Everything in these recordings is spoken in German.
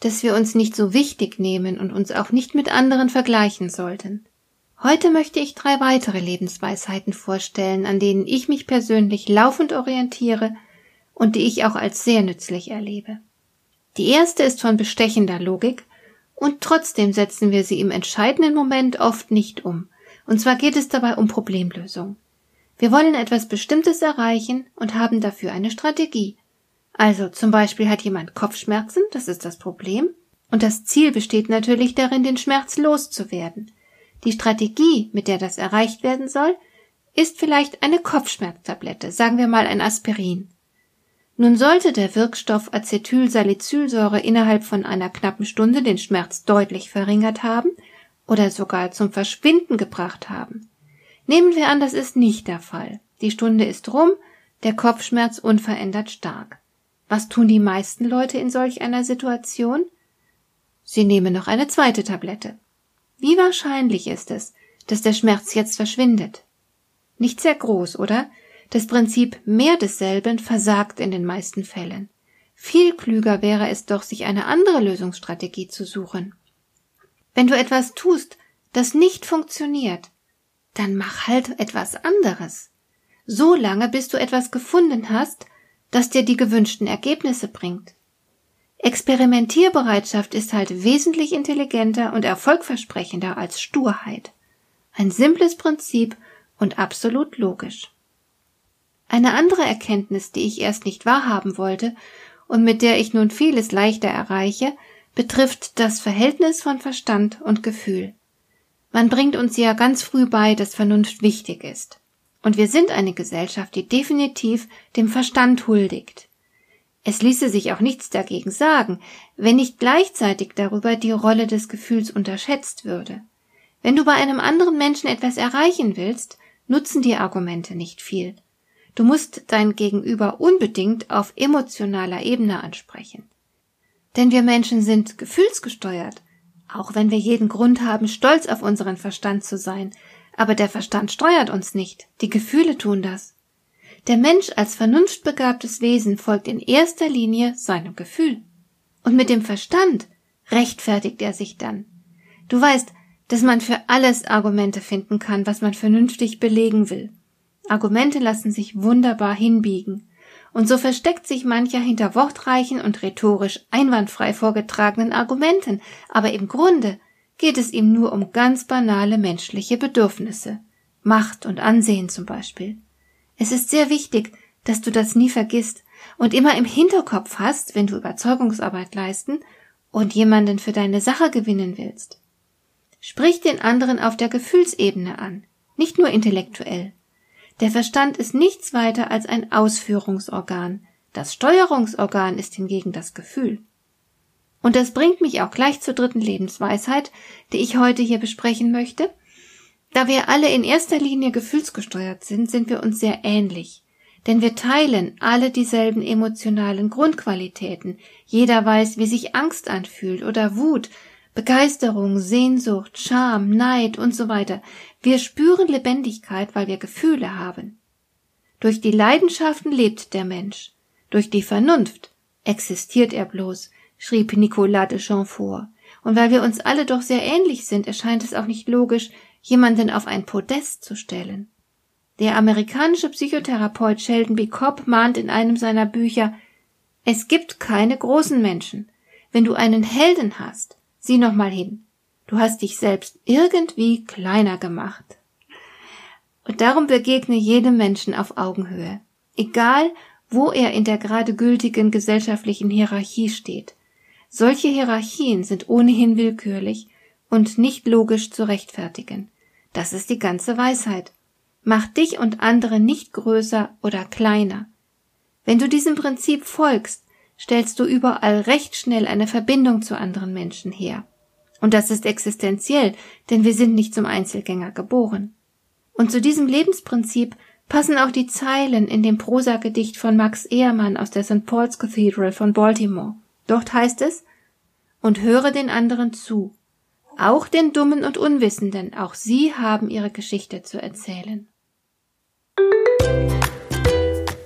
dass wir uns nicht so wichtig nehmen und uns auch nicht mit anderen vergleichen sollten. Heute möchte ich drei weitere Lebensweisheiten vorstellen, an denen ich mich persönlich laufend orientiere und die ich auch als sehr nützlich erlebe. Die erste ist von bestechender Logik und trotzdem setzen wir sie im entscheidenden Moment oft nicht um. Und zwar geht es dabei um Problemlösung. Wir wollen etwas Bestimmtes erreichen und haben dafür eine Strategie. Also zum Beispiel hat jemand Kopfschmerzen, das ist das Problem, und das Ziel besteht natürlich darin, den Schmerz loszuwerden. Die Strategie, mit der das erreicht werden soll, ist vielleicht eine Kopfschmerztablette, sagen wir mal ein Aspirin. Nun sollte der Wirkstoff Acetylsalicylsäure innerhalb von einer knappen Stunde den Schmerz deutlich verringert haben oder sogar zum Verschwinden gebracht haben. Nehmen wir an, das ist nicht der Fall. Die Stunde ist rum, der Kopfschmerz unverändert stark. Was tun die meisten Leute in solch einer Situation? Sie nehmen noch eine zweite Tablette. Wie wahrscheinlich ist es, dass der Schmerz jetzt verschwindet? Nicht sehr groß, oder? Das Prinzip mehr desselben versagt in den meisten Fällen. Viel klüger wäre es doch, sich eine andere Lösungsstrategie zu suchen. Wenn du etwas tust, das nicht funktioniert, dann mach halt etwas anderes. So lange, bis du etwas gefunden hast, das dir die gewünschten Ergebnisse bringt. Experimentierbereitschaft ist halt wesentlich intelligenter und erfolgversprechender als Sturheit. Ein simples Prinzip und absolut logisch. Eine andere Erkenntnis, die ich erst nicht wahrhaben wollte und mit der ich nun vieles leichter erreiche, betrifft das Verhältnis von Verstand und Gefühl. Man bringt uns ja ganz früh bei, dass Vernunft wichtig ist. Und wir sind eine Gesellschaft, die definitiv dem Verstand huldigt. Es ließe sich auch nichts dagegen sagen, wenn nicht gleichzeitig darüber die Rolle des Gefühls unterschätzt würde. Wenn du bei einem anderen Menschen etwas erreichen willst, nutzen die Argumente nicht viel. Du musst dein Gegenüber unbedingt auf emotionaler Ebene ansprechen. Denn wir Menschen sind gefühlsgesteuert, auch wenn wir jeden Grund haben, stolz auf unseren Verstand zu sein, aber der Verstand steuert uns nicht, die Gefühle tun das. Der Mensch als vernunftbegabtes Wesen folgt in erster Linie seinem Gefühl. Und mit dem Verstand rechtfertigt er sich dann. Du weißt, dass man für alles Argumente finden kann, was man vernünftig belegen will. Argumente lassen sich wunderbar hinbiegen. Und so versteckt sich mancher hinter wortreichen und rhetorisch einwandfrei vorgetragenen Argumenten, aber im Grunde geht es ihm nur um ganz banale menschliche Bedürfnisse. Macht und Ansehen zum Beispiel. Es ist sehr wichtig, dass du das nie vergisst und immer im Hinterkopf hast, wenn du Überzeugungsarbeit leisten und jemanden für deine Sache gewinnen willst. Sprich den anderen auf der Gefühlsebene an, nicht nur intellektuell. Der Verstand ist nichts weiter als ein Ausführungsorgan, das Steuerungsorgan ist hingegen das Gefühl. Und das bringt mich auch gleich zur dritten Lebensweisheit, die ich heute hier besprechen möchte. Da wir alle in erster Linie gefühlsgesteuert sind, sind wir uns sehr ähnlich. Denn wir teilen alle dieselben emotionalen Grundqualitäten. Jeder weiß, wie sich Angst anfühlt oder Wut, Begeisterung, Sehnsucht, Scham, Neid und so weiter. Wir spüren Lebendigkeit, weil wir Gefühle haben. Durch die Leidenschaften lebt der Mensch. Durch die Vernunft existiert er bloß schrieb Nicolas de vor. Und weil wir uns alle doch sehr ähnlich sind, erscheint es auch nicht logisch, jemanden auf ein Podest zu stellen. Der amerikanische Psychotherapeut Sheldon B. Cobb mahnt in einem seiner Bücher, es gibt keine großen Menschen. Wenn du einen Helden hast, sieh noch mal hin. Du hast dich selbst irgendwie kleiner gemacht. Und darum begegne jedem Menschen auf Augenhöhe. Egal, wo er in der gerade gültigen gesellschaftlichen Hierarchie steht. Solche Hierarchien sind ohnehin willkürlich und nicht logisch zu rechtfertigen. Das ist die ganze Weisheit. Mach dich und andere nicht größer oder kleiner. Wenn du diesem Prinzip folgst, stellst du überall recht schnell eine Verbindung zu anderen Menschen her. Und das ist existenziell, denn wir sind nicht zum Einzelgänger geboren. Und zu diesem Lebensprinzip passen auch die Zeilen in dem Prosagedicht von Max Ehrmann aus der St. Paul's Cathedral von Baltimore. Dort heißt es, und höre den anderen zu, auch den Dummen und Unwissenden, auch sie haben ihre Geschichte zu erzählen.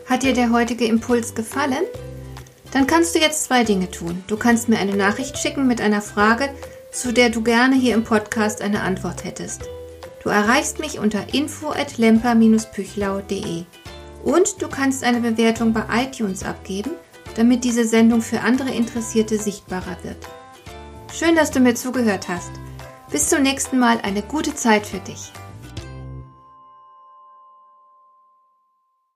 Hat dir der heutige Impuls gefallen? Dann kannst du jetzt zwei Dinge tun. Du kannst mir eine Nachricht schicken mit einer Frage, zu der du gerne hier im Podcast eine Antwort hättest. Du erreichst mich unter info@lemper-püchlau.de. Und du kannst eine Bewertung bei iTunes abgeben, damit diese Sendung für andere Interessierte sichtbarer wird. Schön, dass du mir zugehört hast. Bis zum nächsten Mal eine gute Zeit für dich.